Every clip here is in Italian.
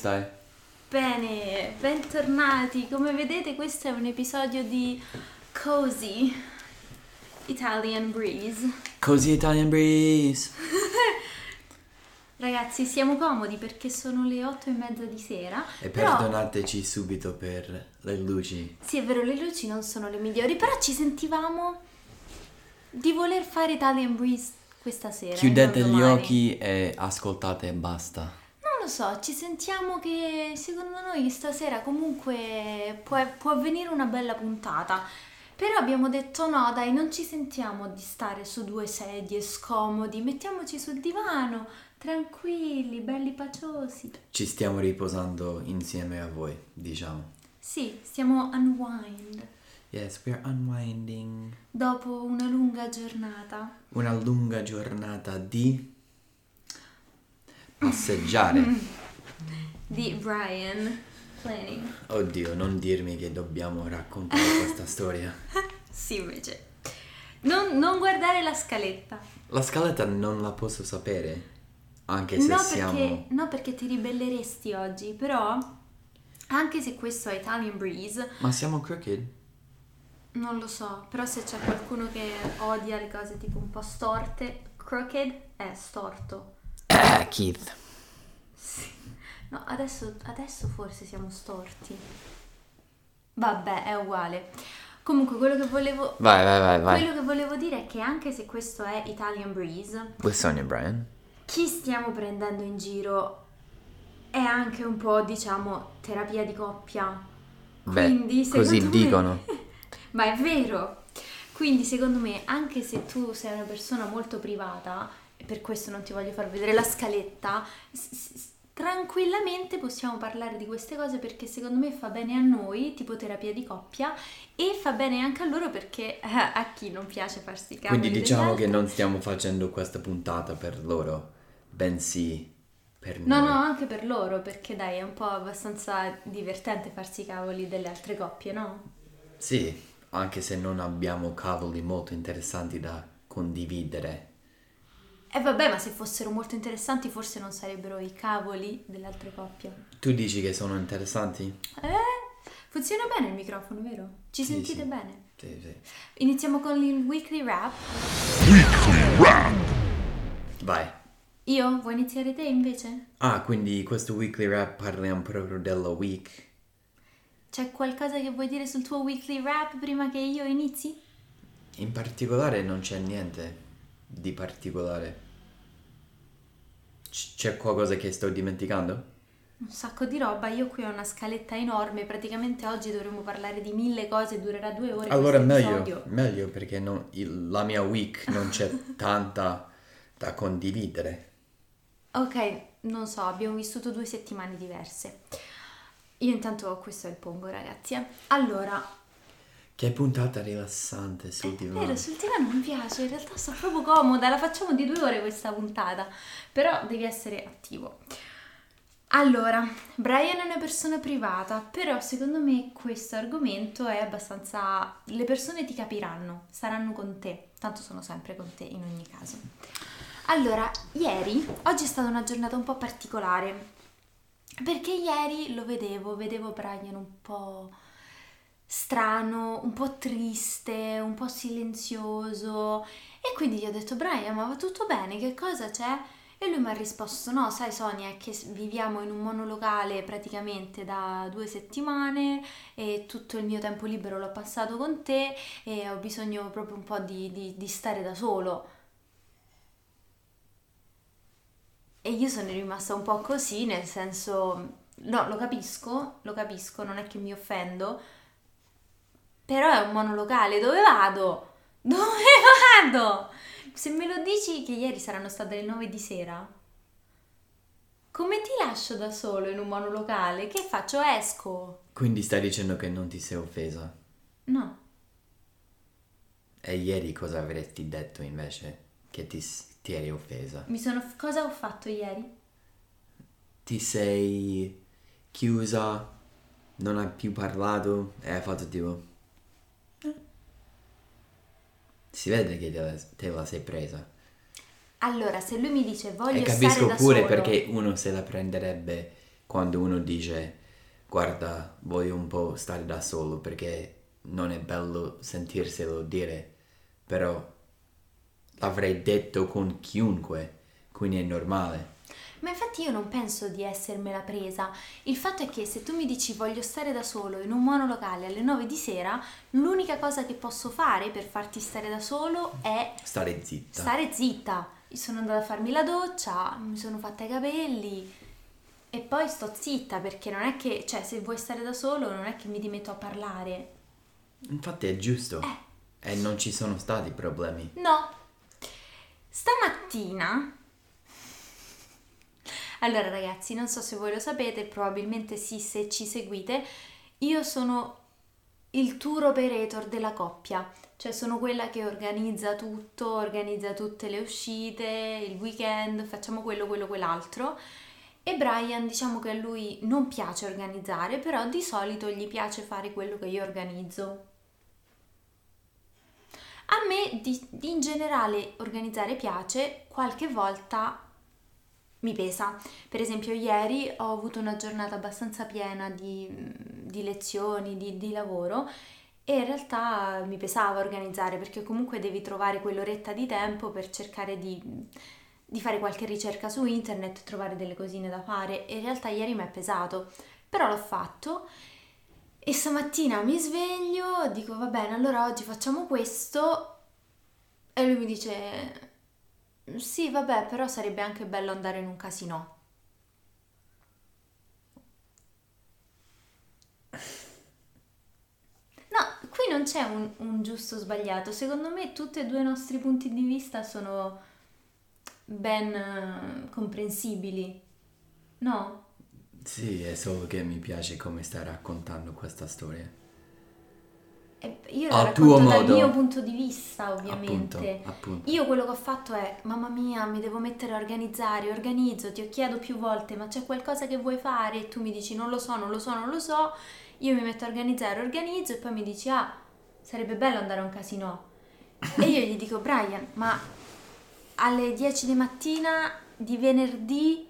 stai? Bene, bentornati. Come vedete questo è un episodio di Cozy Italian Breeze. Così Italian Breeze. Ragazzi, siamo comodi perché sono le otto e mezza di sera. E però- perdonateci subito per le luci. Sì, è vero, le luci non sono le migliori, però ci sentivamo di voler fare Italian Breeze questa sera. Chiudete gli occhi e ascoltate e basta. Lo so, ci sentiamo che secondo noi stasera comunque può, può avvenire una bella puntata. Però abbiamo detto no, dai, non ci sentiamo di stare su due sedie scomodi, mettiamoci sul divano, tranquilli, belli paciosi. Ci stiamo riposando insieme a voi, diciamo. Sì, stiamo unwind Yes, we are unwinding. dopo una lunga giornata. Una lunga giornata di passeggiare. Di Brian Planning. Oddio, non dirmi che dobbiamo raccontare questa storia. Sì, invece. Non, non guardare la scaletta. La scaletta non la posso sapere, anche se No siamo... perché, no, perché ti ribelleresti oggi, però anche se questo è Italian Breeze, Ma siamo crooked? non lo so, però se c'è qualcuno che odia le cose tipo un po' storte, crooked è storto. Ah, Keith. No, adesso, adesso forse siamo storti. Vabbè, è uguale. Comunque, quello che volevo... Vai, vai, vai, vai. Quello che volevo dire è che anche se questo è Italian Breeze, With Sonia Brian. chi stiamo prendendo in giro è anche un po', diciamo, terapia di coppia. Beh, Quindi, così me- dicono. Ma è vero. Quindi, secondo me, anche se tu sei una persona molto privata, e per questo non ti voglio far vedere la scaletta, tranquillamente possiamo parlare di queste cose perché secondo me fa bene a noi, tipo terapia di coppia, e fa bene anche a loro perché eh, a chi non piace farsi cavoli Quindi diciamo che non stiamo facendo questa puntata per loro, bensì per No, noi. no, anche per loro, perché dai, è un po' abbastanza divertente farsi i cavoli delle altre coppie, no? Sì, anche se non abbiamo cavoli molto interessanti da condividere. E vabbè, ma se fossero molto interessanti forse non sarebbero i cavoli delle altre coppie. Tu dici che sono interessanti? Eh, funziona bene il microfono, vero? Ci Sì, sentite sì. bene? Sì, sì. Iniziamo con il weekly wrap. Vai. Io? Vuoi iniziare te invece? Ah, quindi questo weekly rap parliamo proprio della week. C'è qualcosa che vuoi dire sul tuo weekly wrap prima che io inizi? In particolare non c'è niente di particolare. C- c'è qualcosa che sto dimenticando? Un sacco di roba, io qui ho una scaletta enorme, praticamente oggi dovremmo parlare di mille cose, durerà due ore. Allora meglio, meglio perché non- il- la mia week non c'è tanta da condividere. Ok, non so, abbiamo vissuto due settimane diverse. Io intanto questo è il pongo, ragazzi. eh. Allora, Che puntata rilassante sul È divano. vero, sul divano mi piace, in realtà sto proprio comoda, la facciamo di due ore questa puntata, però devi essere attivo. Allora, Brian è una persona privata, però secondo me questo argomento è abbastanza... le persone ti capiranno, saranno con te, tanto sono sempre con te in ogni caso. Allora, ieri, oggi è stata una giornata un po' particolare, perché ieri lo vedevo, vedevo Brian un po' strano, un po' triste, un po' silenzioso e quindi gli ho detto Brian ma va tutto bene, che cosa c'è? E lui mi ha risposto no, sai Sonia è che viviamo in un monolocale praticamente da due settimane e tutto il mio tempo libero l'ho passato con te e ho bisogno proprio un po' di, di- di stare da solo. E io sono rimasta un po' così, nel senso, no, lo capisco, lo capisco, non è che mi offendo, però è un monolocale, dove vado? Dove vado? Se me lo dici che ieri saranno state le 9 di sera, come ti lascio da solo in un monolocale? Che faccio? Esco? Quindi stai dicendo che non ti sei offesa? No. E ieri cosa avresti detto invece? Che ti, ti eri offesa? Mi sono... Cosa ho fatto ieri? Ti sei chiusa, non hai più parlato e hai fatto tipo... "Eh". Si vede che te la, te la sei presa. Allora, se lui mi dice voglio E stare capisco da pure solo... perché uno se la prenderebbe quando uno dice guarda, voglio un po' stare da solo perché non è bello sentirselo dire, però l'avrei detto con chiunque, quindi è normale. Ma infatti io non penso di essermela presa. Il fatto è che se tu mi dici voglio stare da solo in un monolocale alle 9 di sera, l'unica cosa che posso fare per farti stare da solo è Stare zitta. stare zitta. Io sono andata a farmi la doccia, mi sono fatta i capelli e poi sto zitta perché non è che, cioè se vuoi stare da solo non è che mi dimetto a parlare. Infatti è giusto. Eh. E non ci sono stati problemi. No. Stamattina. Allora ragazzi, non so se voi lo sapete, probabilmente sì se ci seguite, io sono il tour operator della coppia, cioè sono quella che organizza tutto, organizza tutte le uscite, il weekend, facciamo quello, quello, quell'altro. E Brian diciamo che a lui non piace organizzare, però di solito gli piace fare quello che io organizzo. A me di- in generale organizzare piace, qualche volta mi pesa. Per esempio ieri ho avuto una giornata abbastanza piena di, di lezioni, di, di lavoro e in realtà mi pesava organizzare perché comunque devi trovare quell'oretta di tempo per cercare di, di fare qualche ricerca su internet, trovare delle cosine da fare e in realtà ieri mi è pesato, però l'ho fatto e stamattina mi sveglio, dico va bene, allora oggi facciamo questo e lui mi dice sì, vabbè, però sarebbe anche bello andare in un casino. No, qui non c'è un, un giusto o sbagliato. Secondo me tutti e due i nostri punti di vista sono ben eh, comprensibili. No? Sì, è solo che mi piace come stai raccontando questa storia. Io Al racconto tuo dal modo. mio punto di vista, ovviamente. Appunto, appunto. Io quello che ho fatto è, mamma mia, mi devo mettere a organizzare, organizzo, ti ho chiesto più volte, ma c'è qualcosa che vuoi fare? E tu mi dici, non lo so, non lo so, non lo so. Io mi metto a organizzare, organizzo e poi mi dici, ah, sarebbe bello andare a un casino. E io gli dico, Brian, ma alle 10 di mattina di venerdì,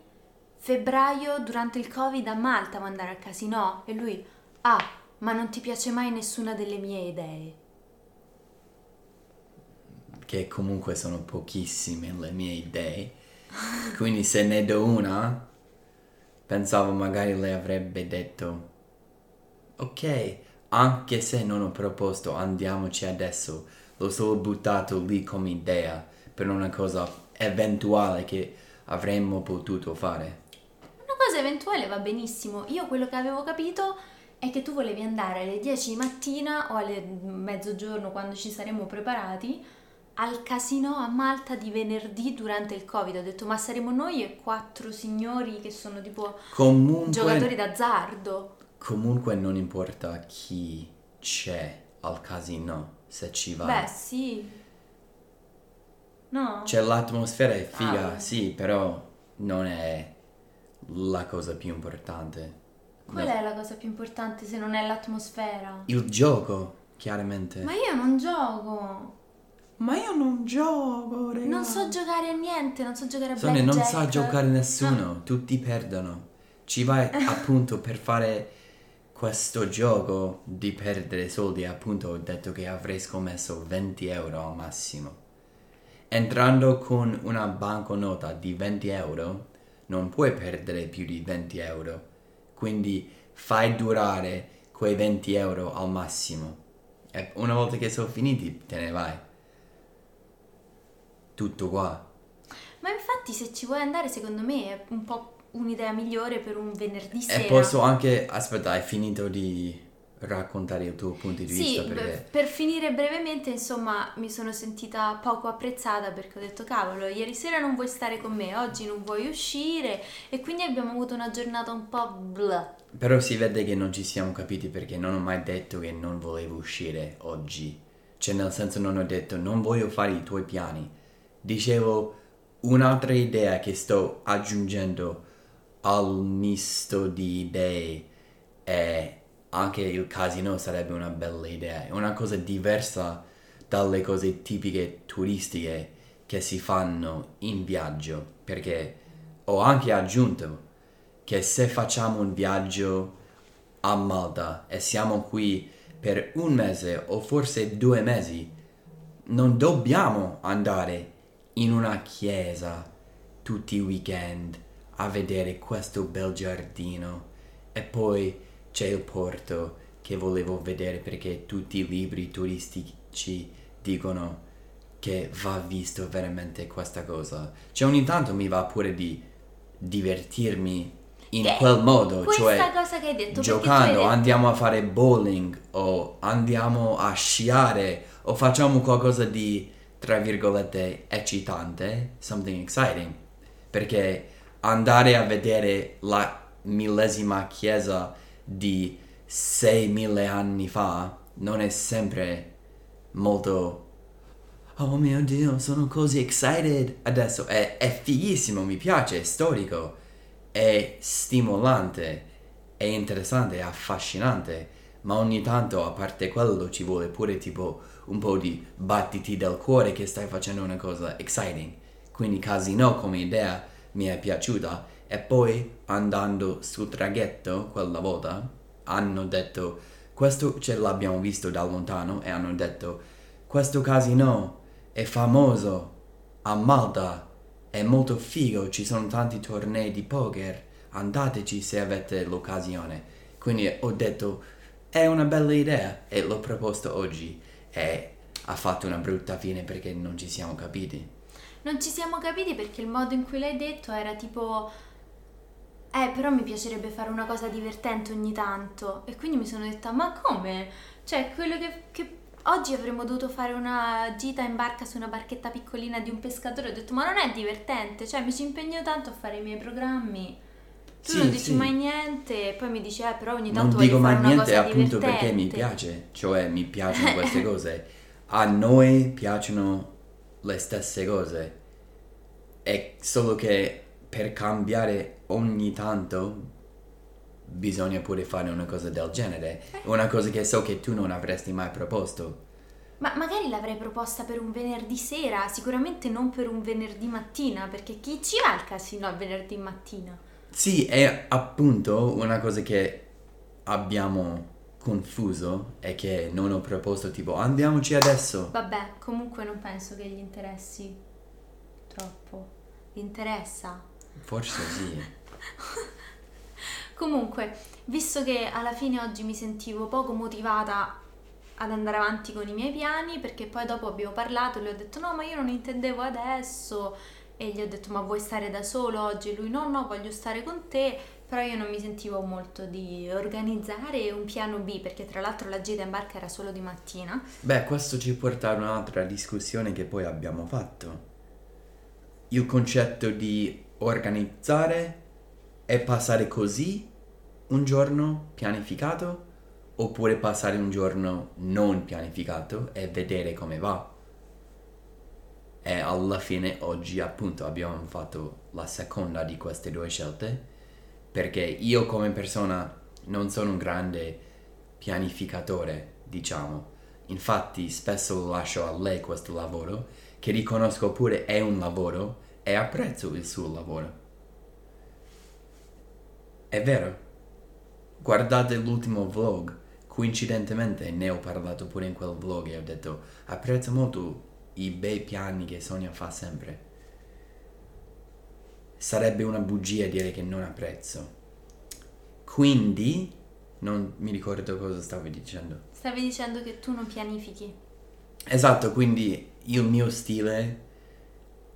febbraio, durante il Covid a Malta vuoi andare al casino? E lui, ah, ma non ti piace mai nessuna delle mie idee. Che comunque sono pochissime le mie idee. Quindi se ne do una, pensavo magari lei avrebbe detto, ok, anche se non ho proposto andiamoci adesso, l'ho solo buttato lì come idea per una cosa eventuale che avremmo potuto fare. Una cosa eventuale va benissimo. Io quello che avevo capito è che tu volevi andare alle 10 di mattina o alle mezzogiorno quando ci saremmo preparati al casino a Malta di venerdì durante il Covid. Ho detto, ma saremo noi e quattro signori che sono tipo Comunque, giocatori d'azzardo. comunque non importa chi c'è al casino, se ci vai. Beh, sì. No? Cioè l'atmosfera è figa, Ah. sì, però non è la cosa più importante. Qual No. è la cosa più importante se non è l'atmosfera? Il gioco, chiaramente. Ma io non gioco. Ma io non gioco, raga. Non so giocare a niente, non so giocare a Sonia, non sa giocare nessuno, tutti perdono. Ci vai appunto per fare questo gioco di perdere soldi, appunto ho detto che avrei scommesso 20 euro al massimo. Entrando con una banconota di 20 euro, non puoi perdere più di 20 euro. Quindi fai durare quei 20 euro al massimo. E una volta che sono finiti, te ne vai. Tutto qua. Ma infatti se ci vuoi andare secondo me è un po' un'idea migliore per un venerdì sera. E posso anche. Aspetta, hai finito di raccontare il tuo punto di Sì, vista? beh, Perché. per finire brevemente, insomma, mi sono sentita poco apprezzata perché ho detto, cavolo, ieri sera non vuoi stare con me, oggi non vuoi uscire e quindi abbiamo avuto una giornata un po' blah. Però si vede che non ci siamo capiti perché non ho mai detto che non volevo uscire oggi. Cioè, nel senso, non ho detto non voglio fare i tuoi piani. Dicevo un'altra idea che sto aggiungendo al misto di idee e anche il casino sarebbe una bella idea. È una cosa diversa dalle cose tipiche turistiche che si fanno in viaggio perché ho anche aggiunto che se facciamo un viaggio a Malta e siamo qui per un mese o forse due mesi, non dobbiamo andare in una chiesa tutti i weekend a vedere questo bel giardino e poi c'è il porto che volevo vedere perché tutti i libri turistici dicono che va visto veramente questa cosa. Cioè ogni tanto mi va pure di divertirmi in Che- quel modo, cioè cosa che hai detto. giocando andiamo a fare bowling o andiamo a sciare o facciamo qualcosa di tra virgolette eccitante, something exciting, perché andare a vedere la millesima chiesa di 6.000 anni fa non è sempre molto Oh mio Dio, sono così excited adesso. È, è fighissimo, mi piace, è storico, è stimolante, è interessante, è affascinante. Ma ogni tanto, a parte quello, ci vuole pure tipo un po' di battiti del cuore che stai facendo una cosa exciting. Quindi Casino come idea mi è piaciuta. E poi andando sul traghetto quella volta hanno detto questo ce l'abbiamo visto da lontano e hanno detto questo casino è famoso a Malta, è molto figo, ci sono tanti tornei di poker, andateci se avete l'occasione. Quindi ho detto è una bella idea e l'ho proposto oggi e ha fatto una brutta fine perché non ci siamo capiti. Non ci siamo capiti perché il modo in cui l'hai detto era tipo. Eh, però mi piacerebbe fare una cosa divertente ogni tanto. E quindi mi sono detta, ma come? Cioè, quello che, che oggi avremmo dovuto fare una gita in barca su una barchetta piccolina di un pescatore. Ho detto, ma non è divertente. Cioè, mi ci impegno tanto a fare i miei programmi. Tu Sì, non dici sì. mai niente, e poi mi dici, eh, però ogni tanto Non dico mai niente appunto divertente. perché mi piace, cioè mi piacciono queste cose. A noi piacciono le stesse cose. È solo che per cambiare ogni tanto bisogna pure fare una cosa del genere. Una cosa che so che tu non avresti mai proposto. Ma magari l'avrei proposta per un venerdì sera, sicuramente non per un venerdì mattina, perché chi ci va al casino al venerdì mattina? Sì, è appunto una cosa che abbiamo confuso e che non ho proposto tipo andiamoci adesso. Vabbè, comunque non penso che gli interessi troppo. Gli interessa? Forse sì. Comunque, visto che alla fine oggi mi sentivo poco motivata ad andare avanti con i miei piani, perché poi dopo abbiamo parlato e le ho detto no, ma io non intendevo adesso. E gli ho detto ma vuoi stare da solo oggi? E lui no, no, voglio stare con te. Però io non mi sentivo molto di organizzare un piano B, perché tra l'altro la gita in barca era solo di mattina. Beh, questo ci porta a un'altra discussione che poi abbiamo fatto. Il concetto di organizzare e passare così un giorno pianificato oppure passare un giorno non pianificato e vedere come va. E alla fine oggi appunto abbiamo fatto la seconda di queste due scelte perché io come persona non sono un grande pianificatore, diciamo. Infatti spesso lascio a lei questo lavoro, che riconosco pure è un lavoro e apprezzo il suo lavoro. È vero. Guardate l'ultimo vlog, coincidentemente ne ho parlato pure in quel vlog e ho detto apprezzo molto i bei piani che Sonia fa sempre. Sarebbe una bugia dire che non apprezzo. Quindi, non mi ricordo cosa stavi dicendo. Stavi dicendo che tu non pianifichi. Esatto, quindi il mio stile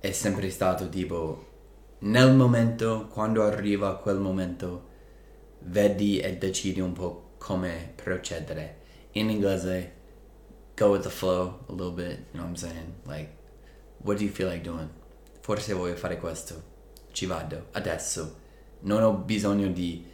è sempre stato tipo nel momento, quando arriva quel momento, vedi e decidi un po' come procedere. In inglese, go with the flow a little bit, you know what I'm saying? Like, what do you feel like doing? Forse voglio fare questo, ci vado, adesso. Non ho bisogno di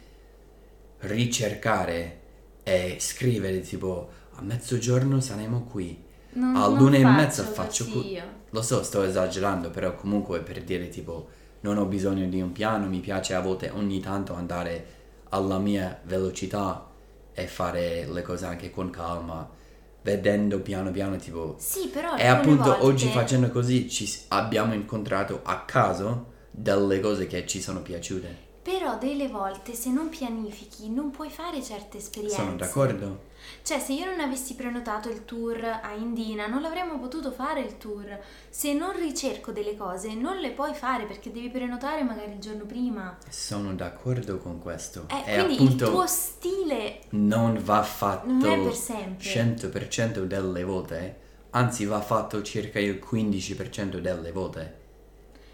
ricercare e scrivere tipo a mezzogiorno saremo qui. Non, A non e mezza faccio cu-. Lo so, sto esagerando, però comunque per dire tipo non ho bisogno di un piano, mi piace a volte ogni tanto andare alla mia velocità e fare le cose anche con calma, vedendo piano piano tipo... Sì, però E appunto volte- oggi facendo così ci abbiamo incontrato a caso delle cose che ci sono piaciute. Però delle volte se non pianifichi non puoi fare certe esperienze. Sono d'accordo. Cioè, se io non avessi prenotato il tour a Indina, non l'avremmo potuto fare il tour. Se non ricerco delle cose, non le puoi fare perché devi prenotare magari il giorno prima. Sono d'accordo con questo. Eh, e quindi appunto il tuo stile non va fatto non è per sempre. 100% delle volte, anzi va fatto circa il 15% delle volte.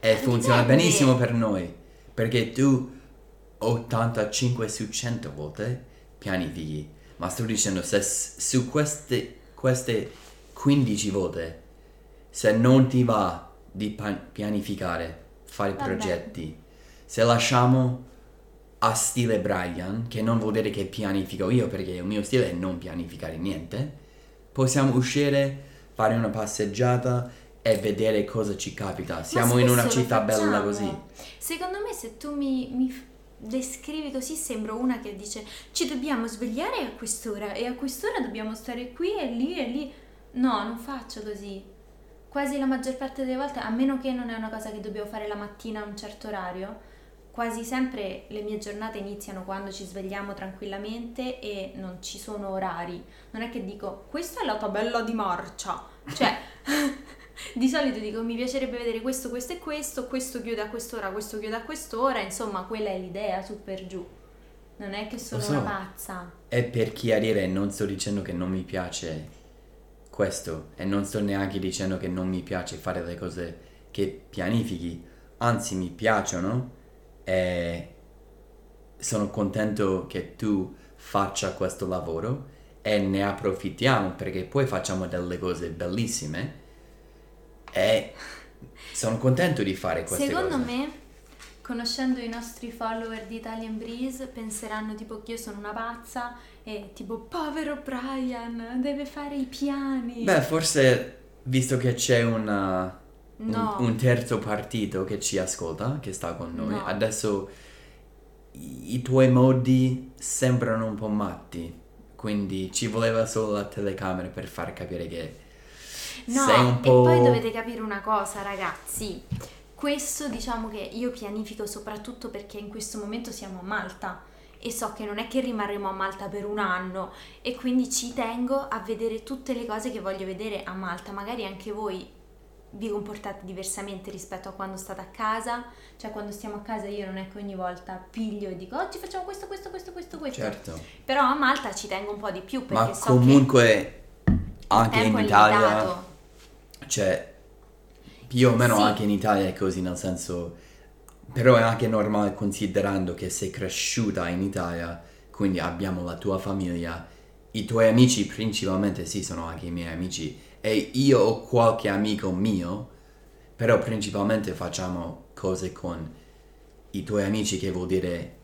E funziona dipende. benissimo per noi, perché tu 85 su 100 volte pianifichi, ma sto dicendo se su queste, queste 15 volte, se non ti va di pa- pianificare, fare Vabbè. progetti, se lasciamo a stile Brian, che non vuol dire che pianifico io, perché il mio stile è non pianificare niente, possiamo uscire, fare una passeggiata e vedere cosa ci capita. Siamo in una città bella così. Secondo me se tu mi, mi descrivi così sembro una che dice ci dobbiamo svegliare a quest'ora e a quest'ora dobbiamo stare qui e lì e lì. No, non faccio così. Quasi la maggior parte delle volte, a meno che non è una cosa che dobbiamo fare la mattina a un certo orario, quasi sempre le mie giornate iniziano quando ci svegliamo tranquillamente e non ci sono orari. Non è che dico questa è la tabella di marcia. Cioè, di solito dico mi piacerebbe vedere questo, questo e questo, questo chiude a quest'ora, questo chiude a quest'ora, insomma quella è l'idea su per giù. Non è che sono so. una pazza. E per chiarire, non sto dicendo che non mi piace questo e non sto neanche dicendo che non mi piace fare le cose che pianifichi, anzi mi piacciono e sono contento che tu faccia questo lavoro e ne approfittiamo perché poi facciamo delle cose bellissime e sono contento di fare queste Secondo cose. me, conoscendo i nostri follower di Italian Breeze, penseranno tipo che io sono una pazza e tipo povero Brian, deve fare i piani. Beh, forse visto che c'è una, un- No. un, terzo partito che ci ascolta, che sta con noi, No. adesso i, i tuoi modi sembrano un po' matti, quindi ci voleva solo la telecamera per far capire che No, sei un e po'... poi dovete capire una cosa, ragazzi. Questo diciamo che io pianifico soprattutto perché in questo momento siamo a Malta e so che non è che rimarremo a Malta per un anno e quindi ci tengo a vedere tutte le cose che voglio vedere a Malta. Magari anche voi vi comportate diversamente rispetto a quando state a casa, cioè quando stiamo a casa io non è che ogni volta piglio e dico oggi facciamo questo, questo, questo, questo, questo. Certo, Però a Malta ci tengo un po' di più perché ma so comunque anche in Italia. Cioè più o meno Sì. anche in Italia è così, nel senso, però è anche normale considerando che sei cresciuta in Italia, quindi abbiamo la tua famiglia, i tuoi amici principalmente sì sono anche i miei amici e io ho qualche amico mio, però principalmente facciamo cose con i tuoi amici che vuol dire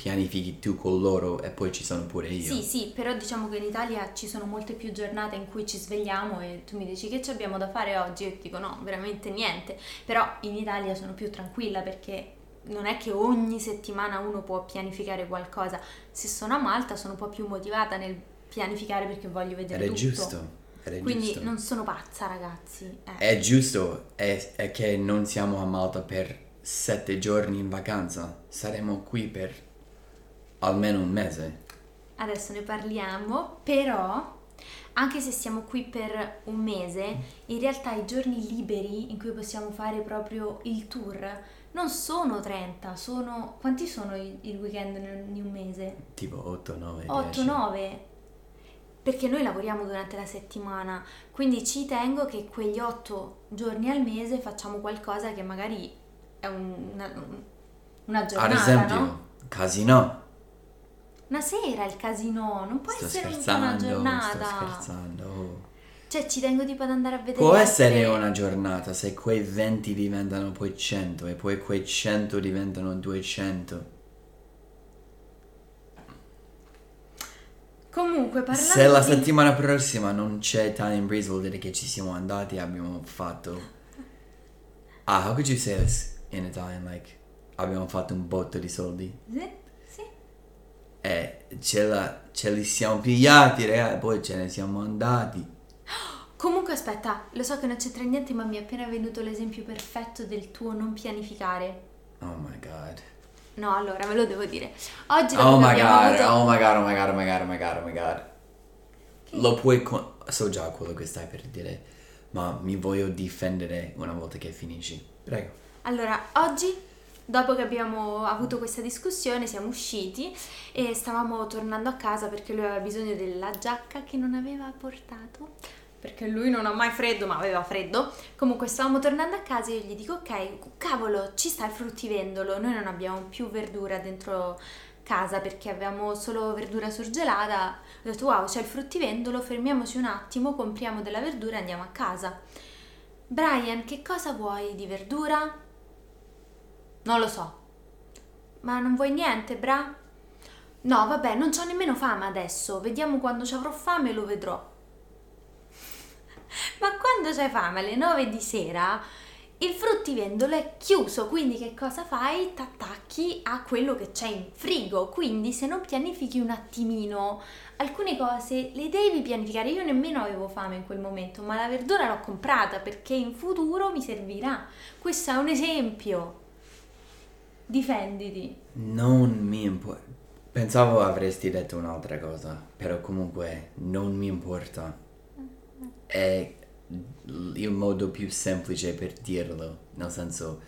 pianifichi tu con loro e poi ci sono pure io. Sì, sì, però diciamo che in Italia ci sono molte più giornate in cui ci svegliamo e tu mi dici che ci abbiamo da fare oggi e ti dico no, veramente niente. Però in Italia sono più tranquilla perché non è che ogni settimana uno può pianificare qualcosa. Se sono a Malta sono un po' più motivata nel pianificare perché voglio vedere Ed è tutto. giusto, è Quindi giusto. non sono pazza, ragazzi. Eh. È giusto, è, è che non siamo a Malta per sette giorni in vacanza, saremo qui per almeno un mese. Adesso ne parliamo, però anche se siamo qui per un mese, in realtà i giorni liberi in cui possiamo fare proprio il tour non sono 30, sono... Quanti sono i, il weekend in un mese? Tipo 8, 9, 8, 9? Perché noi lavoriamo durante la settimana, quindi ci tengo che quegli 8 giorni al mese facciamo qualcosa che magari è un- una, una giornata, Ad esempio, no? casino. Una sera il casino, non può Sto essere una giornata. sto scherzando. oh. Cioè, ci tengo tipo ad andare a vedere. Può essere una giornata se quei 20 diventano poi 100 e poi quei 100 diventano 200. Comunque, parlando Se la di... settimana prossima non c'è Italian Breeze vuol dire che ci siamo andati e abbiamo fatto... Ah, how could you say this in Italian? Like, abbiamo fatto un botto di soldi. Sì, E ce, la, ce li siamo pigliati, raga, e poi ce ne siamo andati. Comunque, aspetta, lo so che non c'entra niente, ma mi è appena venuto l'esempio perfetto del tuo non pianificare. Oh my god. No, allora ve lo devo dire. Oggi Oh che my god, avuto- oh my god, oh my god, oh my god, oh my god, oh my god. Lo puoi con... So già quello che stai per dire, ma mi voglio difendere una volta che finisci. Prego. Allora, oggi, dopo che abbiamo avuto questa discussione, siamo usciti e stavamo tornando a casa perché lui aveva bisogno della giacca che non aveva portato. Perché lui non ha mai freddo, ma aveva freddo. Comunque stavamo tornando a casa e io gli dico, ok, cavolo, ci sta il fruttivendolo. Noi non abbiamo più verdura dentro casa perché avevamo solo verdura surgelata. Ho detto, wow, c'è il fruttivendolo, fermiamoci un attimo, compriamo della verdura e andiamo a casa. Brian, che cosa vuoi di verdura? Non lo so. Ma non vuoi niente, bra? No, vabbè, non c'ho nemmeno fame adesso. Vediamo quando ci avrò fame lo vedrò. Ma quando c'hai fame alle 9 di sera, il fruttivendolo è chiuso, quindi che cosa fai? T'attacchi a quello che c'è in frigo. Quindi se non pianifichi un attimino alcune cose le devi pianificare. Io nemmeno avevo fame in quel momento, ma la verdura l'ho comprata perché in futuro mi servirà. Questo è un esempio. Difenditi. Non mi importa. Pensavo avresti detto un'altra cosa, però comunque non mi importa. È il modo più semplice per dirlo, nel senso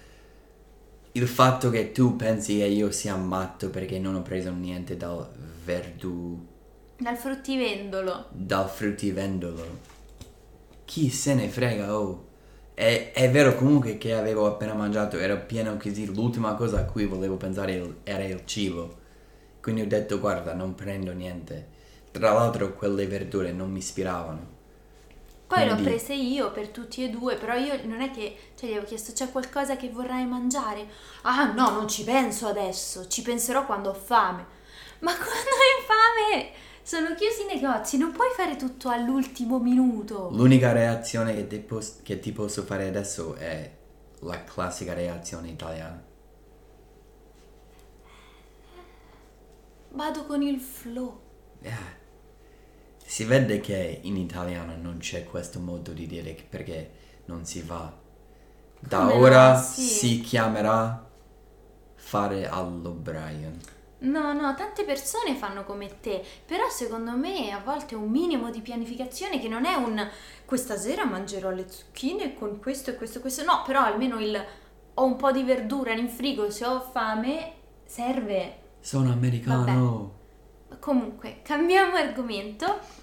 il fatto che tu pensi che io sia matto perché non ho preso niente dal verdu Dal fruttivendolo. dal fruttivendolo. Chi se ne frega, oh. È, è vero comunque che avevo appena mangiato, ero pieno così, l'ultima cosa a cui volevo pensare il- era il cibo. Quindi ho detto, guarda, non prendo niente. Tra l'altro quelle verdure non mi ispiravano. Poi l'ho Quindi- prese io per tutti e due, però io non è che, cioè gli avevo chiesto c'è qualcosa che vorrai mangiare? Ah no, non ci penso adesso, ci penserò quando ho fame. Ma quando hai fame? Sono chiusi i negozi, non puoi fare tutto all'ultimo minuto. L'unica reazione che ti, pos- che ti posso fare adesso è la classica reazione italiana. Vado con il flow. Eh, Si vede che in italiano non c'è questo modo di dire perché non si va. Da Come no? ora Sì. si chiamerà fare allo Brian. No, no, tante persone fanno come te, però secondo me a volte un minimo di pianificazione che non è un questa sera mangerò le zucchine con questo e questo e questo, no, però almeno il ho un po' di verdura in frigo se ho fame serve. Sono americano. Comunque, cambiamo argomento.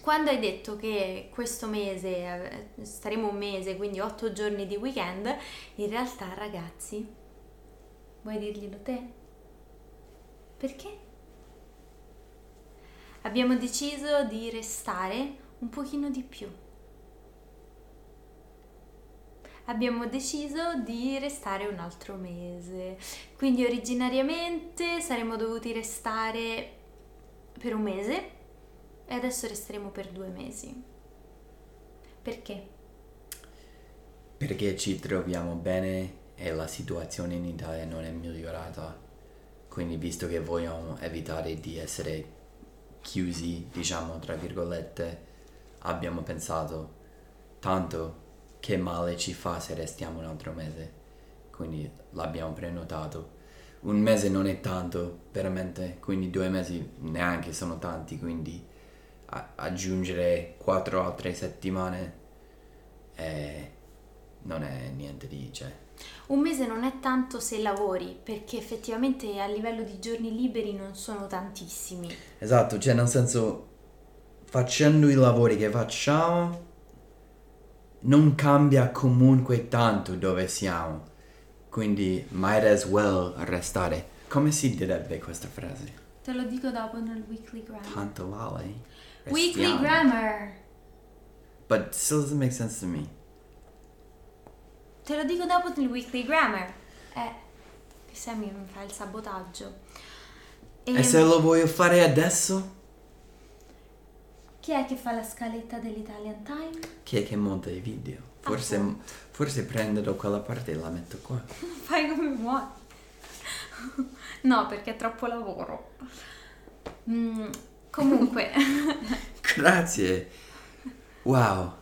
Quando hai detto che questo mese eh, staremo un mese, quindi otto giorni di weekend, in realtà ragazzi, vuoi dirglielo te? Perché? Abbiamo deciso di restare un pochino di più. Abbiamo deciso di restare un altro mese. Quindi originariamente saremmo dovuti restare per un mese e adesso resteremo per due mesi. Perché? Perché ci troviamo bene e la situazione in Italia non è migliorata. Quindi visto che vogliamo evitare di essere chiusi, diciamo, tra virgolette, abbiamo pensato tanto che male ci fa se restiamo un altro mese. Quindi l'abbiamo prenotato. Un mese non è tanto, veramente, quindi due mesi neanche sono tanti, quindi a- aggiungere quattro altre settimane eh, non è niente di... Cioè, Un mese non è tanto se lavori, perché effettivamente a livello di giorni liberi non sono tantissimi. Esatto, cioè nel senso, facendo i lavori che facciamo, non cambia comunque tanto dove siamo. Quindi might as well restare. Come si direbbe questa frase? Te lo dico dopo nel weekly grammar. Tanto vale. Weekly restiamo. grammar. But still doesn't make sense to me. Te lo dico dopo nel weekly grammar. Eh, che Sammy mi fa il sabotaggio. E se lo voglio fare adesso? Chi è che fa la scaletta dell'Italian Time? Chi è che monta i video? Forse, forse prenderò quella parte e la metto qua. Fai come vuoi. No, perché è troppo lavoro. Mm, comunque, Grazie. Wow.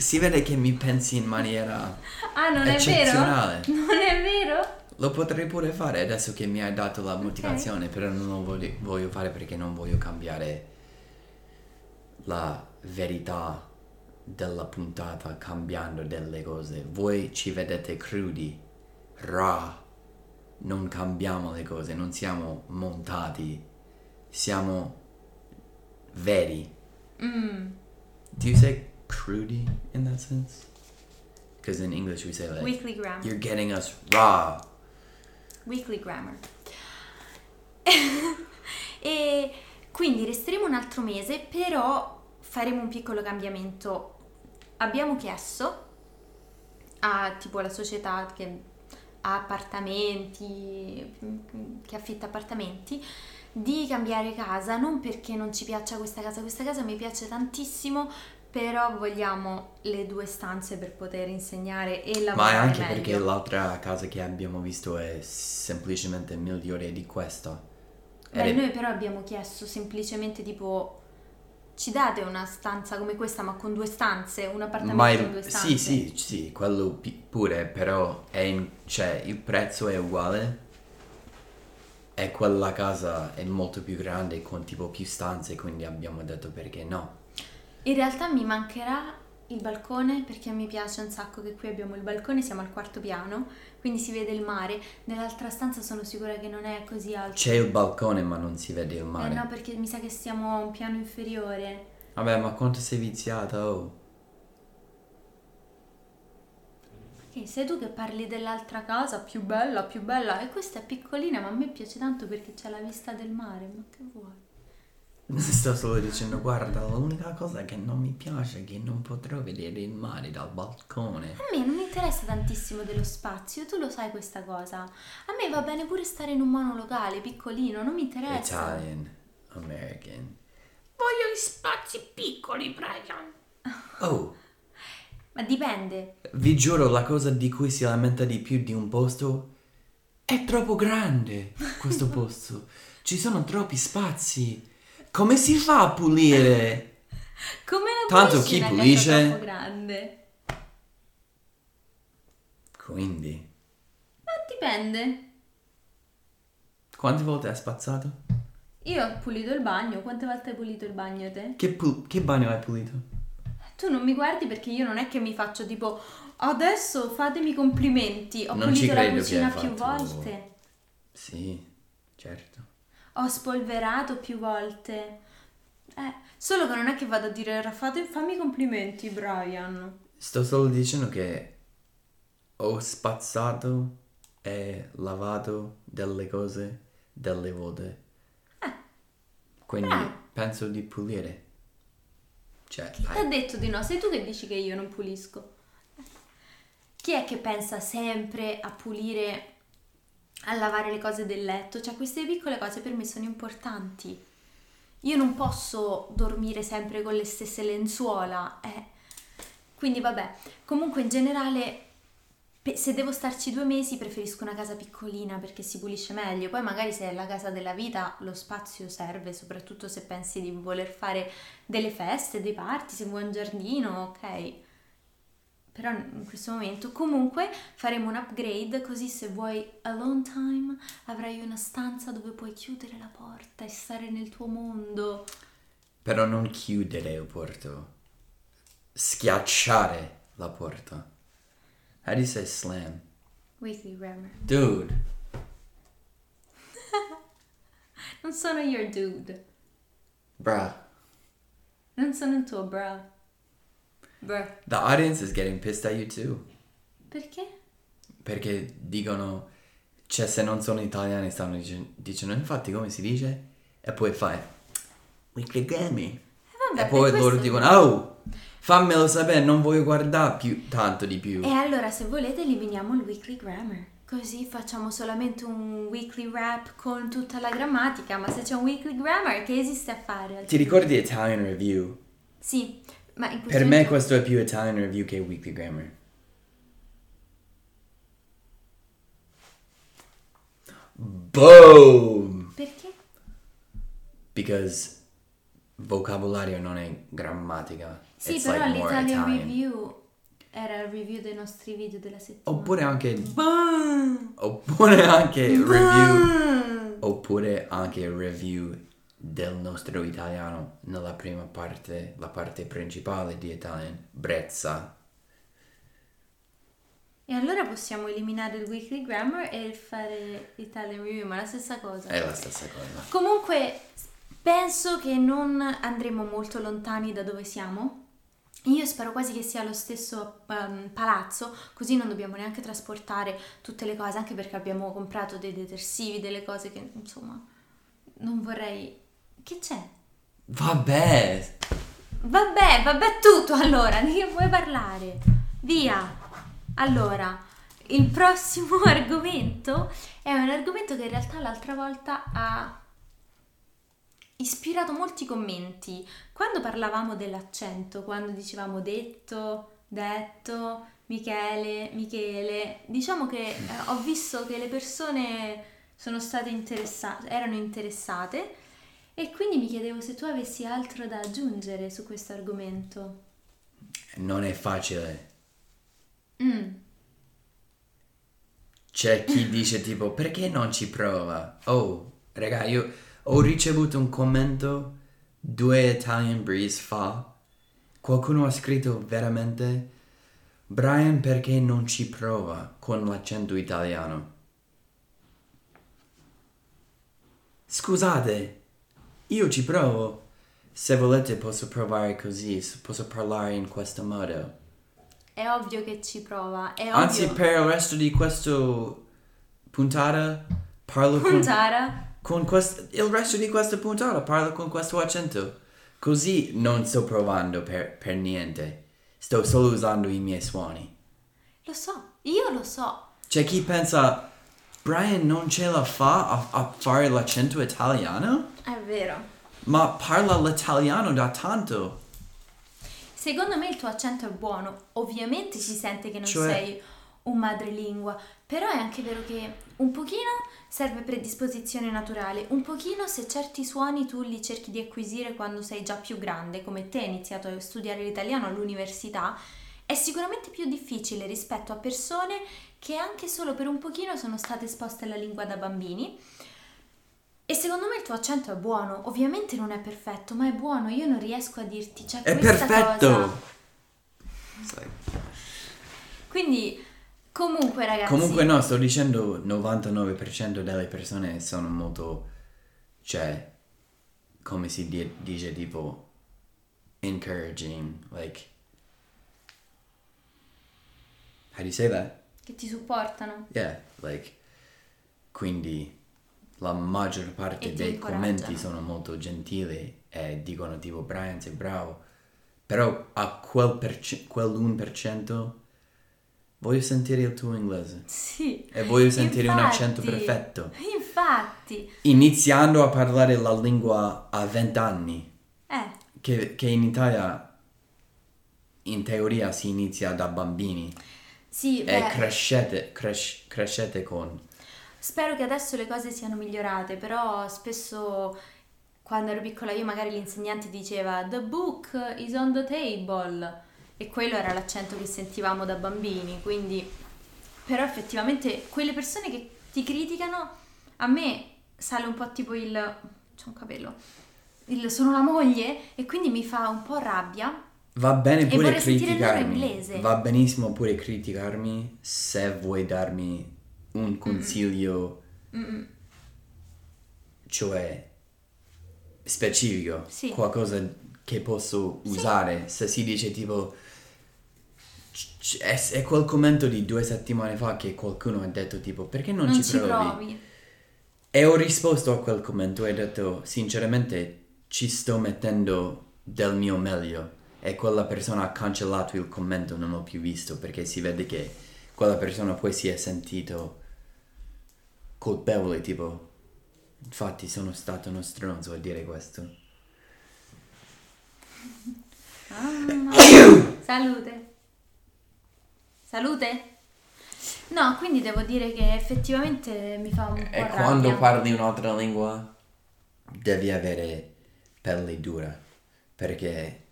Si vede che mi pensi in maniera ah, non è vero? eccezionale. Non è vero? Lo potrei pure fare adesso che mi hai dato la motivazione, però non lo voglio, voglio fare perché non voglio cambiare la verità della puntata cambiando delle cose. Voi ci vedete crudi, raw, non cambiamo le cose, non siamo montati, siamo veri. Mm. Do you say cruddy in that sense? Because in English we say like, Weekly grammar. you're getting us raw. Weekly grammar. e quindi resteremo un altro mese, però faremo un piccolo cambiamento. Abbiamo chiesto a tipo la società che ha appartamenti, che affitta appartamenti, di cambiare casa, non perché non ci piaccia questa casa, questa casa mi piace tantissimo, però vogliamo le due stanze per poter insegnare e Ma lavorare è anche meglio. perché l'altra casa che abbiamo visto è semplicemente migliore di questa. Beh, Ed noi però abbiamo chiesto semplicemente tipo ci date una stanza come questa ma con due stanze, un appartamento Ma con due stanze? sì, sì, sì, quello pure, però è in- cioè, il prezzo è uguale e quella casa è molto più grande con tipo più stanze, quindi abbiamo detto perché no. In realtà mi mancherà il balcone perché mi piace un sacco che qui abbiamo il balcone, siamo al quarto piano, quindi si vede il mare. Nell'altra stanza sono sicura che non è così alto. C'è il balcone ma non si vede il Eh mare. no, perché mi sa che siamo a un piano inferiore. Vabbè, ma quanto sei viziata, oh? Sei tu che parli dell'altra casa, più bella, più bella, e questa è piccolina, ma a me piace tanto perché c'è la vista del mare, ma che vuoi? Sto solo dicendo, guarda, l'unica cosa che non mi piace è che non potrò vedere il mare dal balcone. A me non mi interessa tantissimo dello spazio, tu lo sai questa cosa. A me va bene pure stare in un monolocale piccolino, non mi interessa. Italian, American. Voglio gli spazi piccoli, Brian. Oh, Ma dipende. vi giuro, la cosa di cui si lamenta di più di un posto è troppo grande, questo posto. Ci sono troppi spazi. Come si fa a pulire? Come la Tanto chi pulisce? grande? Quindi, Ma dipende. quante volte hai spazzato? Io ho pulito il bagno, quante volte hai pulito il bagno te? Che, pu- che bagno hai pulito? Tu non mi guardi perché io non è che mi faccio tipo adesso fatemi complimenti. Ho Non ci pulito la credo che cucina hai più fatto- volte. Sì, certo. Ho spolverato più volte. Eh, solo che non è che vado a dire Raffaele, fammi complimenti, Brian. Sto solo dicendo che ho spazzato e lavato delle cose delle volte. Quindi bravo. penso di pulire. Cioè, Chi ti ha detto di no? Sei tu che dici che io non pulisco. Chi è che pensa sempre a pulire, a lavare le cose del letto? Cioè, queste piccole cose per me sono importanti. Io non posso dormire sempre con le stesse lenzuola. eh. Quindi, vabbè, comunque in generale, se devo starci due mesi, preferisco una casa piccolina perché si pulisce meglio. Poi, magari, se è la casa della vita, lo spazio serve, soprattutto se pensi di voler fare delle feste, dei party, se vuoi un giardino, ok. Però in questo momento comunque faremo un upgrade così se vuoi alone time avrai una stanza dove puoi chiudere la porta e stare nel tuo mondo. però non chiudere il porto. Schiacciare la porta. How do you say slam? Weekly grammar. Dude, Non sono your dude. bruh. Non sono il tuo bro. Bro. The audience is getting pissed at you too. Perché? Perché dicono, cioè se non sono italiani stanno dice- dicendo, infatti come si dice? E poi fai, weekly Grammy. Eh, vabbè, E poi loro questo- dicono, oh, fammelo sapere, non voglio guardare più, tanto di più. E allora se volete eliminiamo il weekly grammar. Così facciamo solamente un weekly rap con tutta la grammatica, ma se c'è un weekly grammar che esiste a fare? Ti ricordi Italian Review? Sì, Per me questo è più Italian Review che Weekly Grammar. Boom! Perché? Because vocabolario non è grammatica. Sì, It's però like l'Italian Italian. review era il review dei nostri video della settimana. Oppure anche Bam! oppure anche review Bam! oppure anche review del nostro italiano nella prima parte, la parte principale di Italian, Brezza. E allora possiamo eliminare il weekly grammar e fare Italian review, ma è la stessa cosa. È la stessa cosa. Comunque, penso che non andremo molto lontani da dove siamo. Io spero quasi che sia lo stesso ehm, palazzo, così non dobbiamo neanche trasportare tutte le cose, anche perché abbiamo comprato dei detersivi, delle cose che insomma non vorrei. Che c'è? Vabbè, Vabbè, vabbè tutto allora, di che vuoi parlare? Via! Allora, il prossimo argomento è un argomento che in realtà l'altra volta ha ispirato molti commenti. Quando parlavamo dell'accento, quando dicevamo detto, detto, Michele, Michele, diciamo che eh, ho visto che le persone sono state interessate, erano interessate e quindi mi chiedevo se tu avessi altro da aggiungere su questo argomento. non è facile. Mm. C'è chi dice tipo perché non ci prova? Oh, raga, io ho ricevuto un commento due Italian Breeze fa. Qualcuno ha scritto veramente Brian perché non ci prova con l'accento italiano? Scusate, io ci provo. Se volete posso provare così, posso parlare in questo modo. È ovvio che ci prova, è Anzi, per il resto di questa puntata parlo con, Puntara. con quest- il resto di questa puntata parlo con questo accento. Così non sto provando per, per niente. Sto solo usando i miei suoni. Lo so, io lo so. C'è chi pensa, Brian non ce la fa a, a fare l'accento italiano? È vero. Ma parla l'italiano da tanto. Secondo me il tuo accento è buono. Ovviamente si sente che non Cioè- sei un madrelingua, però è anche vero che un pochino serve predisposizione naturale, un pochino se certi suoni tu li cerchi di acquisire quando sei già più grande, come te hai iniziato a studiare l'italiano all'università, è sicuramente più difficile rispetto a persone che anche solo per un pochino sono state esposte alla lingua da bambini. E secondo me il tuo accento è buono, ovviamente non è perfetto, ma è buono, io non riesco a dirti c'è È questa perfetto! cosa. Sai. Quindi, comunque ragazzi, Comunque no, sto dicendo 99% delle persone sono molto, cioè, come si di- dice tipo, encouraging, like, how do you say that? Che ti supportano. Yeah, like, quindi la maggior parte dei commenti sono molto gentili e dicono tipo, Brian sei bravo, però a quel, perce- quel 1% voglio sentire il tuo inglese. Sì. E voglio sentire un Infatti. accento perfetto. Infatti, Iniziando a parlare la lingua a 20 anni, eh, che, che in Italia in teoria si inizia da bambini sì, e crescete, cres- crescete con... spero che adesso le cose siano migliorate, però spesso quando ero piccola io magari l'insegnante diceva The book is on the table. E quello era l'accento che sentivamo da bambini, quindi però effettivamente quelle persone che ti criticano a me sale un po' tipo il c'ho un capello il sono la moglie? E quindi mi fa un po' rabbia Va bene pure criticarmi, va benissimo pure criticarmi se vuoi darmi un consiglio, cioè specifico, Sì. qualcosa che posso usare. Se si dice tipo, c- è, è quel commento di due settimane fa che qualcuno ha detto tipo, perché non, non ci, ci provi? provi E ho risposto a quel commento e ho detto, sinceramente, ci sto mettendo del mio meglio. E quella persona ha cancellato il commento, non l'ho più visto, perché si vede che quella persona poi si è sentito colpevole, tipo, infatti sono stato uno stronzo a dire questo. Ah, salute. Salute? No quindi devo dire che effettivamente mi fa un po' E rabbia. quando parli un'altra lingua, devi avere pelle dura, perché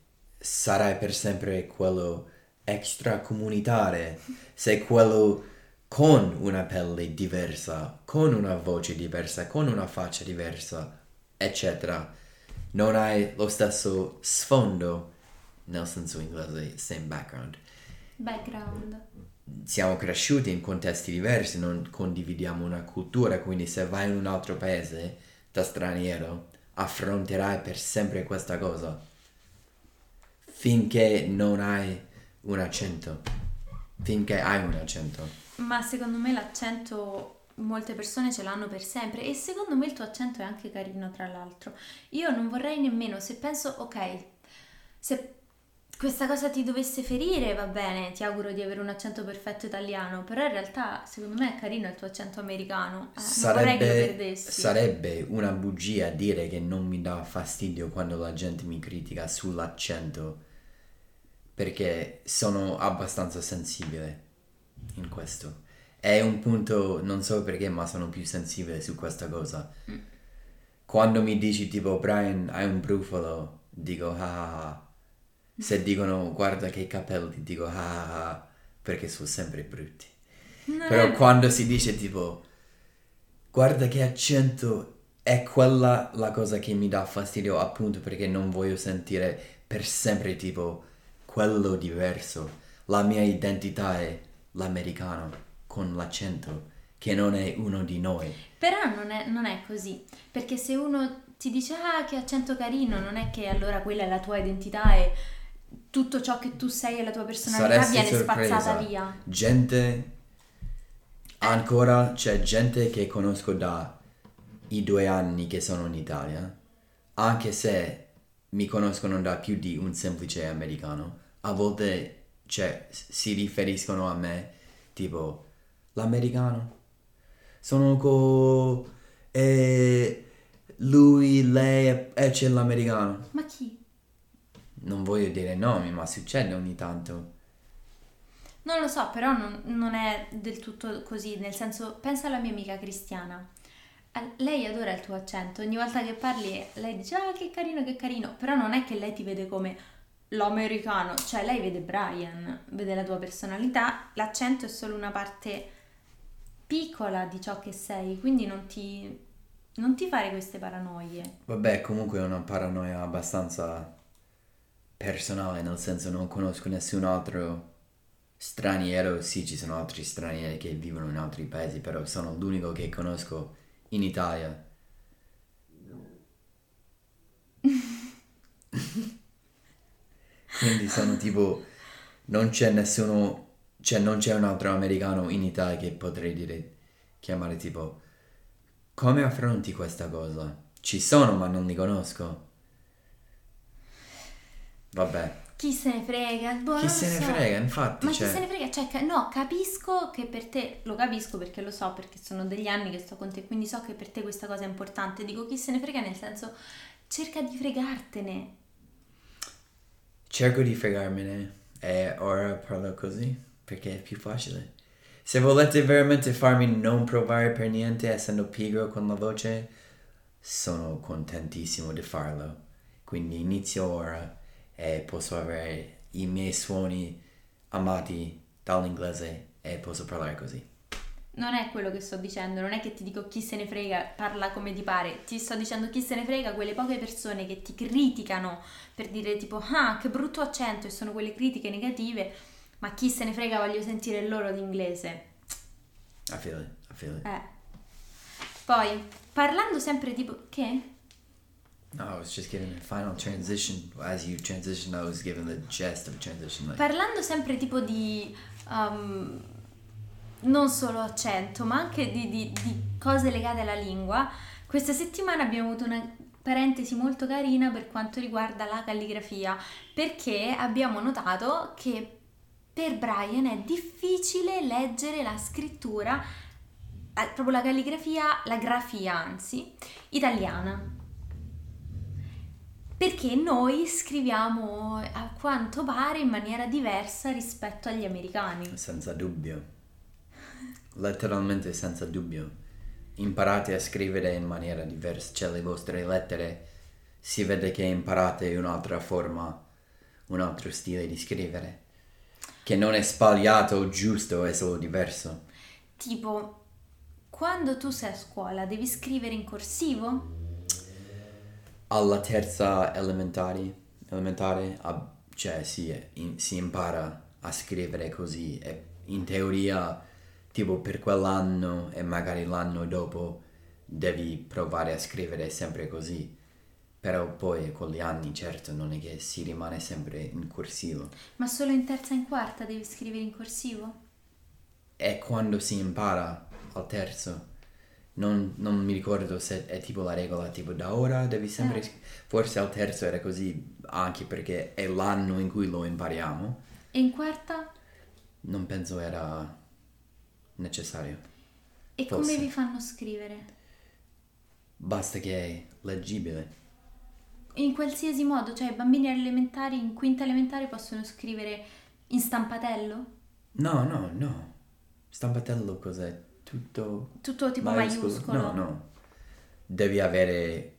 sarai per sempre quello extracomunitare, sei quello con una pelle diversa, con una voce diversa, con una faccia diversa, eccetera. Non hai lo stesso sfondo, nel senso inglese, same background. Background. Siamo cresciuti in contesti diversi, non condividiamo una cultura, quindi se vai in un altro paese da straniero, affronterai per sempre questa cosa. Finché non hai un accento. Finché hai un accento. Ma secondo me l'accento molte persone ce l'hanno per sempre e secondo me il tuo accento è anche carino tra l'altro. Io non vorrei nemmeno, se penso, ok, se questa cosa ti dovesse ferire, va bene, ti auguro di avere un accento perfetto italiano, però in realtà secondo me è carino il tuo accento americano. Eh, non vorrei che lo Sarebbe, perdessi. sarebbe una bugia dire che non mi dà fastidio quando la gente mi critica sull'accento, perché sono abbastanza sensibile in questo. È un punto, non so perché, ma sono più sensibile su questa cosa. Quando mi dici tipo Brian hai un brufolo, dico ah ah ah. Se dicono guarda che capelli, dico ah ah ah, perché sono sempre brutti. Non Però quando si dice tipo guarda che accento è quella la cosa che mi dà fastidio appunto perché non voglio sentire per sempre tipo quello diverso. La mia identità è l'americano con l'accento che non è uno di noi. Però non è, non è così, perché se uno ti dice ah che accento carino, non è che allora quella è la tua identità e tutto ciò che tu sei e la tua personalità Saresti viene sorpresa. spazzata via. Gente ancora c'è gente che conosco da i due anni che sono in Italia, anche se mi conoscono da più di un semplice americano, a volte cioè, si riferiscono a me tipo l'americano. Sono con e lui, lei e- e c'è l'americano. Ma chi? Non voglio dire nomi, ma succede ogni tanto. Non lo so, però non, non è del tutto così, nel senso, pensa alla mia amica Cristiana. Eh, Lei adora il tuo accento, ogni volta che parli lei dice ah che carino, che carino, però non è che lei ti vede come l'americano, cioè lei vede Brian, vede la tua personalità, l'accento è solo una parte piccola di ciò che sei, quindi non ti, non ti fare queste paranoie. Vabbè, comunque è una paranoia abbastanza personale, nel senso non conosco nessun altro straniero, sì ci sono altri stranieri che vivono in altri paesi, però sono l'unico che conosco in Italia. Quindi sono tipo, non c'è nessuno, cioè non c'è un altro americano in Italia che potrei dire, chiamare tipo, come affronti questa cosa? Ci sono ma non li conosco. Vabbè, Chi se ne frega? Boh, chi se ne so. frega, infatti, Ma cioè, chi se ne frega? Cioè, no, capisco che per te, lo capisco perché lo so, perché sono degli anni che sto con te, quindi so che per te questa cosa è importante. Dico chi se ne frega nel senso, cerca di fregartene. Cerco di fregarmene e ora parlo così perché è più facile. Se volete veramente farmi non provare per niente essendo pigro con la voce, sono contentissimo di farlo. Quindi inizio ora e posso avere i miei suoni amati dall'inglese e posso parlare così. Non è quello che sto dicendo, non è che ti dico chi se ne frega, parla come ti pare. Ti sto dicendo chi se ne frega quelle poche persone che ti criticano per dire tipo ah che brutto accento e sono quelle critiche negative, ma chi se ne frega voglio sentire loro d'inglese. It, I feel it. Eh. Poi, parlando sempre tipo... Che? No, I was just giving a final transition. As you transitioned, I was giving the gist of transition. Like, Parlando sempre tipo di... um, non solo accento, ma anche di, di- di cose legate alla lingua, questa settimana abbiamo avuto una parentesi molto carina per quanto riguarda la calligrafia, perché abbiamo notato che per Brian è difficile leggere la scrittura, eh, proprio la calligrafia, la grafia anzi, italiana. Perché noi scriviamo a quanto pare in maniera diversa rispetto agli americani. senza dubbio. Letteralmente senza dubbio. Imparate a scrivere in maniera diversa, cioè le vostre lettere si vede che imparate un'altra forma, un altro stile di scrivere. Che non è sbagliato o giusto, è solo diverso. Tipo, quando tu sei a scuola devi scrivere in corsivo? Alla terza elementari, elementare, ah, cioè sì, in- si impara a scrivere così e in teoria, tipo per quell'anno e magari l'anno dopo, devi provare a scrivere sempre così. Però poi con gli anni, certo, non è che si rimane sempre in corsivo. Ma solo in terza e in quarta devi scrivere in corsivo? E quando si impara al terzo, non, non mi ricordo se è tipo la regola, tipo da ora devi sempre... Eh. Forse al terzo era così anche perché è l'anno in cui lo impariamo. E in quarta? Non penso era necessario. E Forse. come vi fanno scrivere? Basta che è leggibile. In qualsiasi modo, cioè i bambini elementari in quinta elementare possono scrivere in stampatello? No, no, no. Stampatello cos'è? Tutto Tutto tipo maiuscolo? No, no. Devi avere,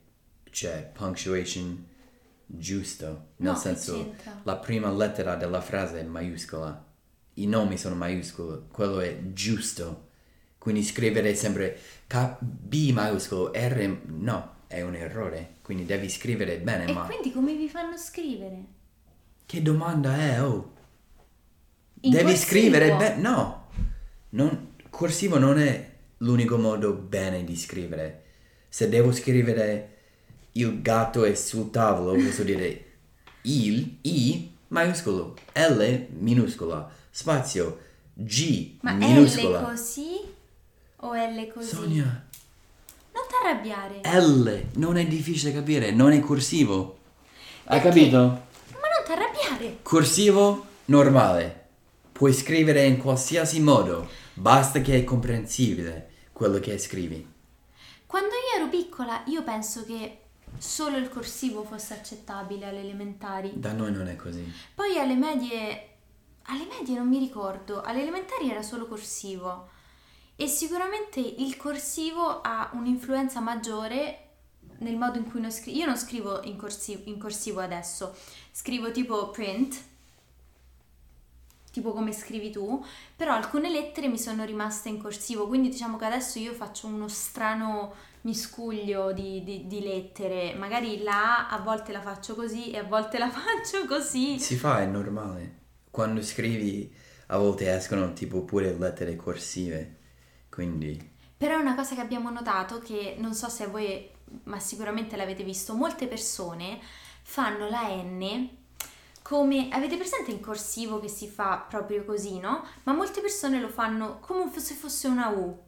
cioè, punctuation giusto. Nel No, senso, la prima lettera della frase è maiuscola. I nomi sono maiuscoli. Quello è giusto. Quindi scrivere sempre K- B maiuscolo, R... No, è un errore. Quindi devi scrivere bene, E ma... quindi come vi fanno scrivere? Che domanda è, oh? In Devi corsivo? scrivere bene. No, non- corsivo non è l'unico modo bene di scrivere. Se devo scrivere il gatto è sul tavolo, posso dire il, I maiuscolo, L minuscola, spazio, G Ma minuscola. L così o L così? Sonia, Non ti arrabbiare. L non è difficile capire, non è corsivo. Hai Perché? capito? Ma non ti arrabbiare. Corsivo normale. Puoi scrivere in qualsiasi modo, basta che è comprensibile quello che scrivi. Quando io ero piccola, io penso che solo il corsivo fosse accettabile alle elementari. Da noi non è così. Poi alle medie, alle medie non mi ricordo, alle elementari era solo corsivo. E sicuramente il corsivo ha un'influenza maggiore nel modo in cui uno scrive. Io non scrivo in corsivo, in corsivo adesso, scrivo tipo print, tipo come scrivi tu, però alcune lettere mi sono rimaste in corsivo, quindi diciamo che adesso io faccio uno strano miscuglio di, di- di lettere, magari la A a volte la faccio così e a volte la faccio così. Si fa, è normale. Quando scrivi a volte escono tipo pure lettere corsive. Quindi Però è una cosa che abbiamo notato che non so se voi, ma sicuramente l'avete visto, molte persone fanno la N come avete presente in corsivo che si fa proprio così, no? Ma molte persone lo fanno come se fosse una U.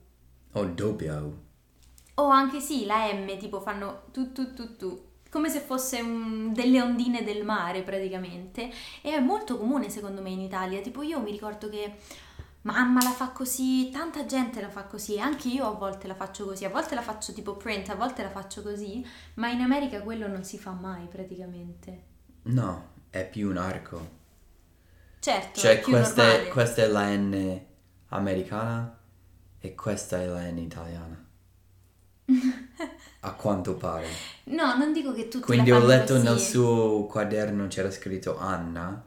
o doppia U. O anche sì, la M, tipo fanno tu tu tu tu, come se fosse un- delle ondine del mare praticamente. E è molto comune secondo me in Italia, tipo io mi ricordo che mamma la fa così, tanta gente la fa così, anche io a volte la faccio così, a volte la faccio tipo print, a volte la faccio così, ma in America quello non si fa mai praticamente. No, è più un arco. Certo, Cioè è più questa normale. è, questa è la N americana e questa è la N italiana. A quanto pare. No, non dico che tutti Quindi la ho letto così. nel suo quaderno c'era scritto Anna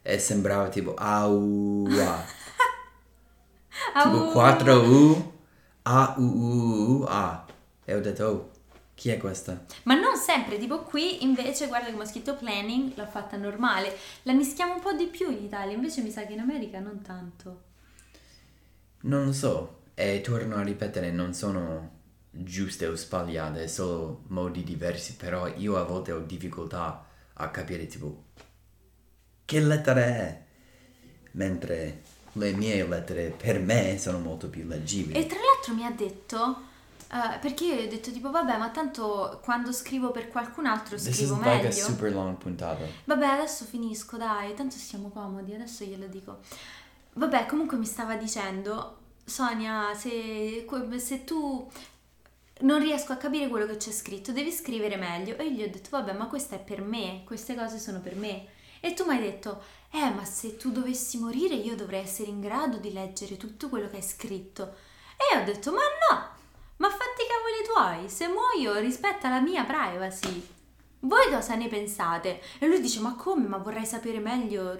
e sembrava tipo AUA. tipo Au. 4 U A U U U A. E ho detto oh, chi è questa? Ma non sempre, tipo qui invece guarda come ho scritto planning, l'ho fatta normale. La mischiamo un po' di più in Italia, invece mi sa che in America non tanto. Non lo so. E torno a ripetere, non sono giuste o sbagliate, solo modi diversi, però io a volte ho difficoltà a capire tipo che lettera è, mentre le mie lettere per me sono molto più leggibili. E tra l'altro mi ha detto, eh, perché io gli ho detto tipo vabbè ma tanto quando scrivo per qualcun altro This is scrivo like a meglio. super long puntata. Vabbè adesso finisco dai, tanto stiamo comodi, adesso glielo dico. Vabbè comunque mi stava dicendo, Sonia se, se tu non riesco a capire quello che c'è scritto, devi scrivere meglio. E io gli ho detto, vabbè, ma questa è per me, queste cose sono per me. E tu mi hai detto, eh, ma se tu dovessi morire io dovrei essere in grado di leggere tutto quello che hai scritto. E io ho detto, ma no, ma fatti i cavoli tuoi, se muoio rispetta la mia privacy. Voi cosa ne pensate? E lui dice, ma come? Ma vorrei sapere meglio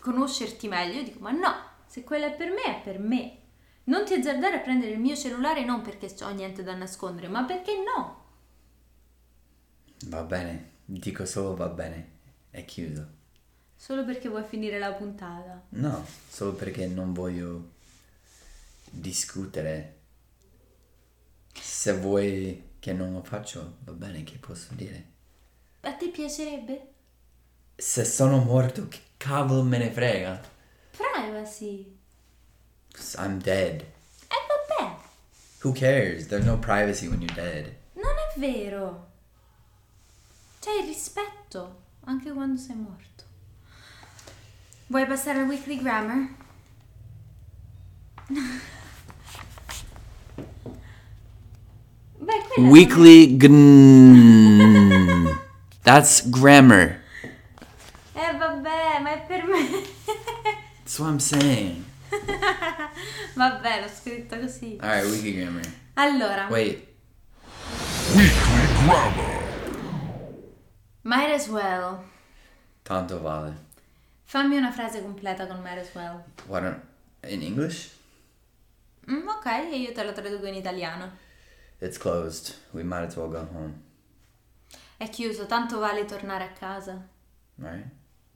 conoscerti meglio, io dico, ma no, se quella è per me, è per me. Non ti azzardare a prendere il mio cellulare non perché ho niente da nascondere, ma perché no? Va bene, dico solo va bene. È chiuso. Solo perché vuoi finire la puntata. No, solo perché non voglio discutere. Se vuoi che non lo faccio, va bene, che posso dire? A te piacerebbe? Se sono morto, che cavolo me ne frega? Privacy. I'm dead. E vabbè, Who cares? There's no privacy when you're dead. non è vero. C'è il rispetto anche quando sei morto. Vuoi passare al weekly grammar? Beh, quella Weekly gn. That's grammar. Eh vabbè, ma è per me. That's what I'm saying. vabbè, l'ho scritto così. Alright, weekly grammar. Allora, Wait, Weekly Grammar. might as well. tanto vale. Fammi una frase completa con might as well. Why don't in English? Mm, ok, e io te la traduco in italiano. It's closed. We might as well go home. È chiuso, tanto vale tornare a casa. Right?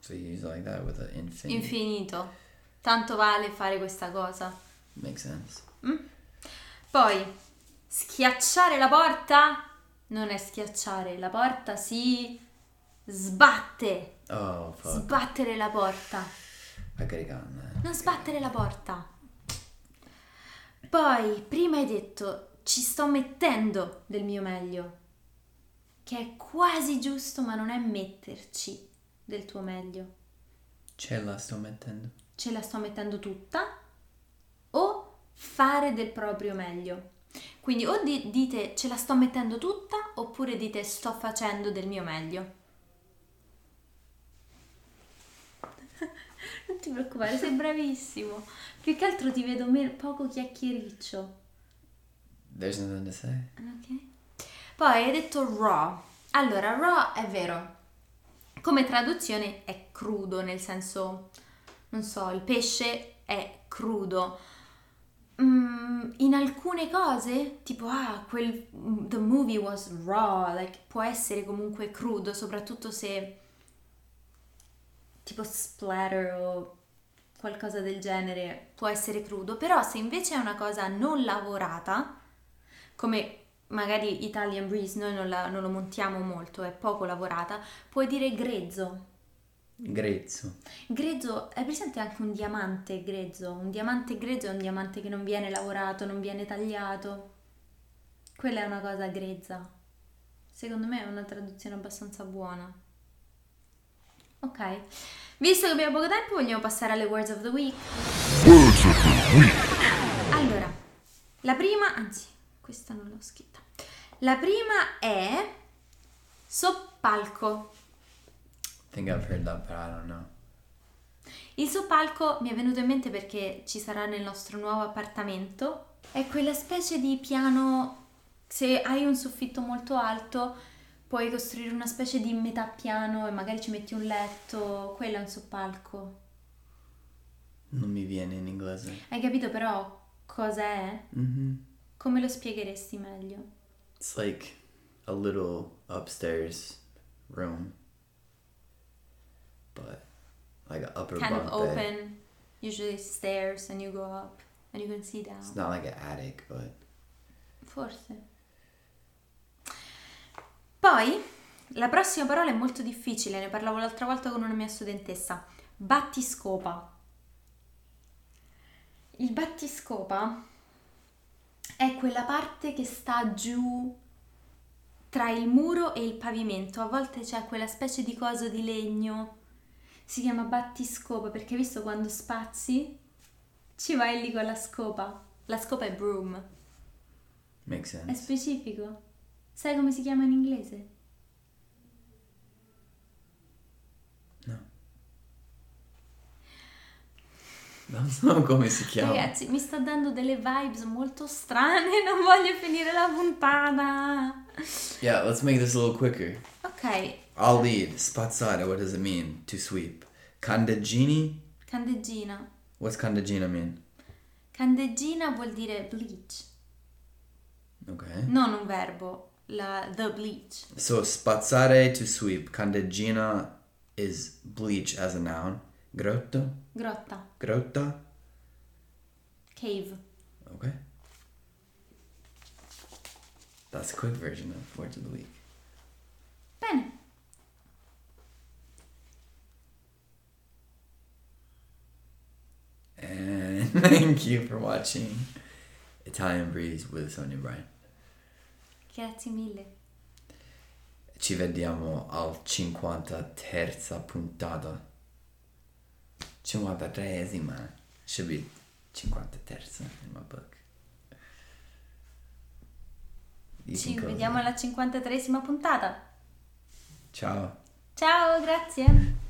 So you use like that with an infinite. Infinito. Tanto vale fare questa cosa. Makes sense. Poi, schiacciare la porta non è schiacciare, la porta si sbatte. Oh fuck. Sbattere la porta. I could have gotten that. Non sbattere la porta. Poi, prima hai detto ci sto mettendo del mio meglio, che è quasi giusto, ma non è metterci del tuo meglio. Ce la sto mettendo. Ce la sto mettendo tutta o fare del proprio meglio. Quindi o di- dite ce la sto mettendo tutta oppure dite sto facendo del mio meglio. non ti preoccupare, sei bravissimo. Più che altro ti vedo me- poco chiacchiericcio. There's nothing to say. Ok. Poi hai detto raw. Allora, raw è vero. Come traduzione è crudo, nel senso, non so, il pesce è crudo. Mm, in alcune cose, tipo, ah, quel, the movie was raw, like, può essere comunque crudo, soprattutto se, tipo, splatter o qualcosa del genere può essere crudo, però se invece è una cosa non lavorata, come magari Italian Breeze noi non, la- non lo montiamo molto, è poco lavorata, puoi dire grezzo. Grezzo. Grezzo è presente anche un diamante grezzo. Un diamante grezzo è un diamante che non viene lavorato, non viene tagliato. Quella è una cosa grezza. Secondo me è una traduzione abbastanza buona. Ok, visto che abbiamo poco tempo, vogliamo passare alle words of the week. Words of the Week. Allora, la prima, anzi, questa non l'ho scritta. La prima è soppalco. Think I've heard that, but I don't know. Il soppalco mi è venuto in mente perché ci sarà nel nostro nuovo appartamento. È quella specie di piano, se hai un soffitto molto alto, puoi costruire una specie di metà piano e magari ci metti un letto. Quello è un soppalco. Non mi viene in inglese. Hai capito però cosa è? Mm-hmm. Come lo spiegheresti meglio? It's like a little upstairs room, but like an upper Kind of bed. open, usually stairs and you go up and you can see down. It's not like an attic, but Forse. Poi, la prossima parola è molto difficile, ne parlavo l'altra volta con una mia studentessa. Battiscopa. Il battiscopa è quella parte che sta giù tra il muro e il pavimento. A volte c'è quella specie di coso di legno. Si chiama battiscopa perché visto quando spazi ci vai lì con la scopa. La scopa è broom. makes È sense. specifico? Sai come si chiama in inglese? Non so come si chiama. Ragazzi, mi sta dando delle vibes molto strane, non voglio finire la puntata. Yeah, let's make this a little quicker. Ok, I'll lead. Spazzare, what does it mean? To sweep. Candeggini? Candeggina. What's candeggina mean? Candeggina vuol dire bleach, Okay. non un verbo, la the bleach. So spazzare to sweep. Candeggina is bleach as a noun. Grotto? Grotta, Grotta? cave. Okay. That's a quick version of words of the week. Bene. And thank you for watching Italian Breeze with Sonia Bryan. Grazie mille. Ci vediamo al 53 puntata. 53esima. Should be 53 in my book. You Ci vediamo alla 53esima puntata. Ciao. Ciao, grazie.